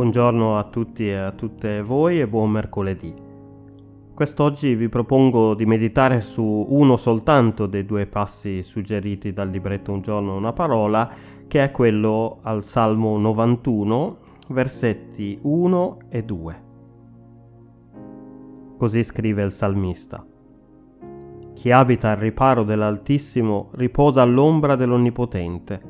Buongiorno a tutti e a tutte voi e buon mercoledì. Quest'oggi vi propongo di meditare su uno soltanto dei due passi suggeriti dal libretto Un giorno una parola, che è quello al Salmo 91, versetti 1 e 2. Così scrive il salmista. Chi abita al riparo dell'Altissimo riposa all'ombra dell'Onnipotente.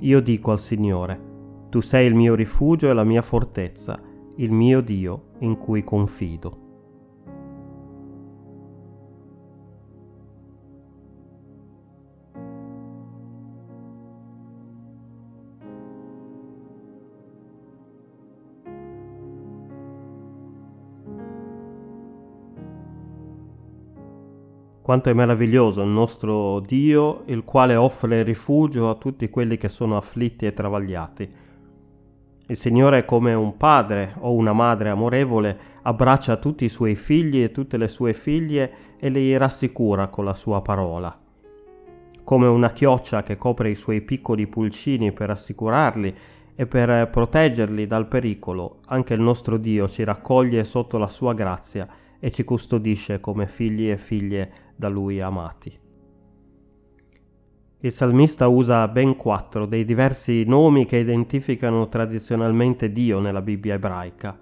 Io dico al Signore, tu sei il mio rifugio e la mia fortezza, il mio Dio in cui confido. Quanto è meraviglioso il nostro Dio, il quale offre rifugio a tutti quelli che sono afflitti e travagliati il Signore, come un padre o una madre amorevole, abbraccia tutti i suoi figli e tutte le sue figlie e li rassicura con la sua parola. Come una chioccia che copre i suoi piccoli pulcini per assicurarli e per proteggerli dal pericolo, anche il nostro Dio ci raccoglie sotto la sua grazia e ci custodisce come figli e figlie da Lui amati. Il salmista usa ben quattro dei diversi nomi che identificano tradizionalmente Dio nella Bibbia ebraica,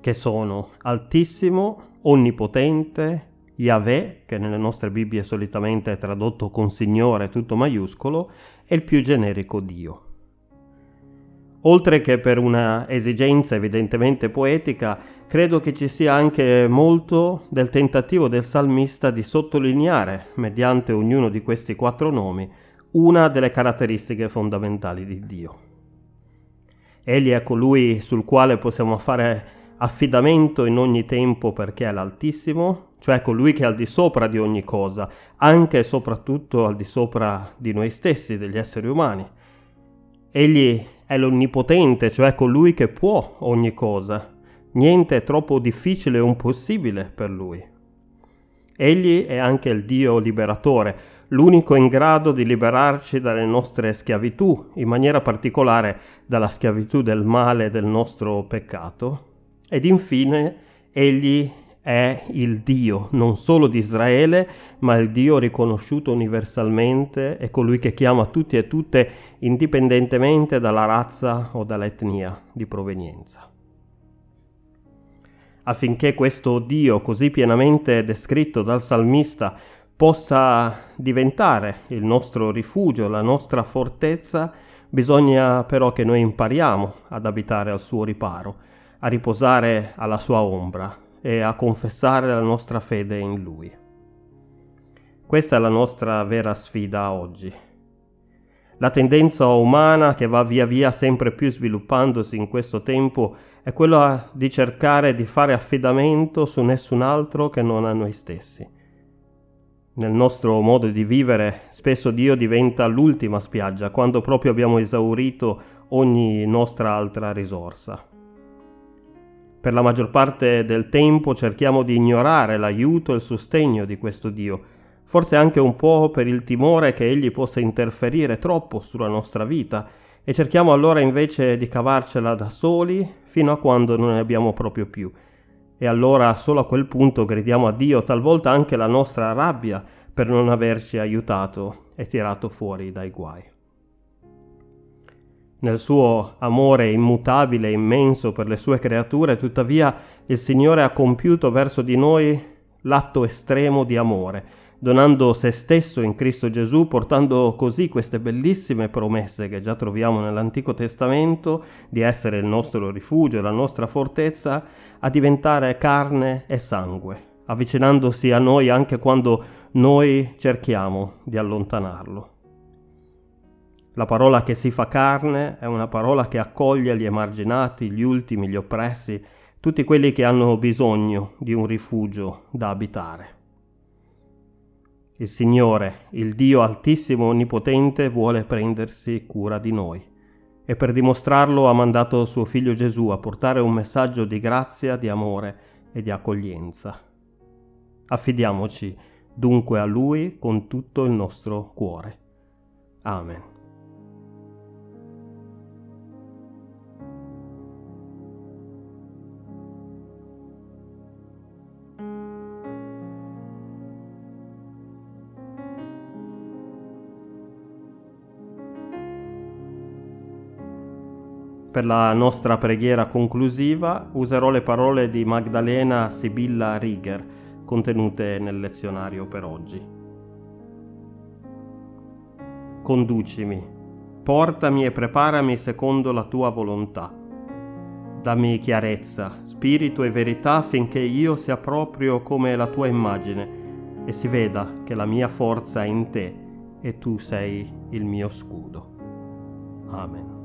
che sono Altissimo, Onnipotente, Yahweh, che nelle nostre Bibbie solitamente è tradotto con Signore tutto maiuscolo, e il più generico Dio. Oltre che per una esigenza evidentemente poetica, credo che ci sia anche molto del tentativo del salmista di sottolineare, mediante ognuno di questi quattro nomi, una delle caratteristiche fondamentali di Dio. Egli è colui sul quale possiamo fare affidamento in ogni tempo perché è l'Altissimo, cioè colui che è al di sopra di ogni cosa, anche e soprattutto al di sopra di noi stessi, degli esseri umani. Egli è l'Onnipotente, cioè colui che può ogni cosa, Niente è troppo difficile o impossibile per lui. Egli è anche il Dio liberatore, l'unico in grado di liberarci dalle nostre schiavitù, in maniera particolare dalla schiavitù del male del nostro peccato. Ed infine, egli è il Dio non solo di Israele, ma il Dio riconosciuto universalmente e colui che chiama tutti e tutte indipendentemente dalla razza o dall'etnia di provenienza affinché questo Dio così pienamente descritto dal salmista possa diventare il nostro rifugio, la nostra fortezza, bisogna però che noi impariamo ad abitare al suo riparo, a riposare alla sua ombra e a confessare la nostra fede in Lui. Questa è la nostra vera sfida oggi. La tendenza umana che va via via sempre più sviluppandosi in questo tempo è quella di cercare di fare affidamento su nessun altro che non a noi stessi. Nel nostro modo di vivere spesso Dio diventa l'ultima spiaggia quando proprio abbiamo esaurito ogni nostra altra risorsa. Per la maggior parte del tempo cerchiamo di ignorare l'aiuto e il sostegno di questo Dio, forse anche un po' per il timore che egli possa interferire troppo sulla nostra vita e cerchiamo allora invece di cavarcela da soli fino a quando non ne abbiamo proprio più. E allora solo a quel punto gridiamo a Dio talvolta anche la nostra rabbia per non averci aiutato e tirato fuori dai guai. Nel suo amore immutabile e immenso per le sue creature, tuttavia, il Signore ha compiuto verso di noi l'atto estremo di amore, donando se stesso in Cristo Gesù, portando così queste bellissime promesse che già troviamo nell'Antico Testamento di essere il nostro rifugio, la nostra fortezza, a diventare carne e sangue, avvicinandosi a noi anche quando noi cerchiamo di allontanarlo. La parola che si fa carne è una parola che accoglie gli emarginati, gli ultimi, gli oppressi, tutti quelli che hanno bisogno di un rifugio da abitare. Il Signore, il Dio Altissimo Onnipotente, vuole prendersi cura di noi e per dimostrarlo ha mandato suo figlio Gesù a portare un messaggio di grazia, di amore e di accoglienza. Affidiamoci dunque a Lui con tutto il nostro cuore. Amen. Per la nostra preghiera conclusiva userò le parole di Magdalena Sibilla Rieger contenute nel lezionario per oggi. Conducimi, portami e preparami secondo la tua volontà. Dammi chiarezza, spirito e verità affinché io sia proprio come la tua immagine e si veda che la mia forza è in te e tu sei il mio scudo. Amen.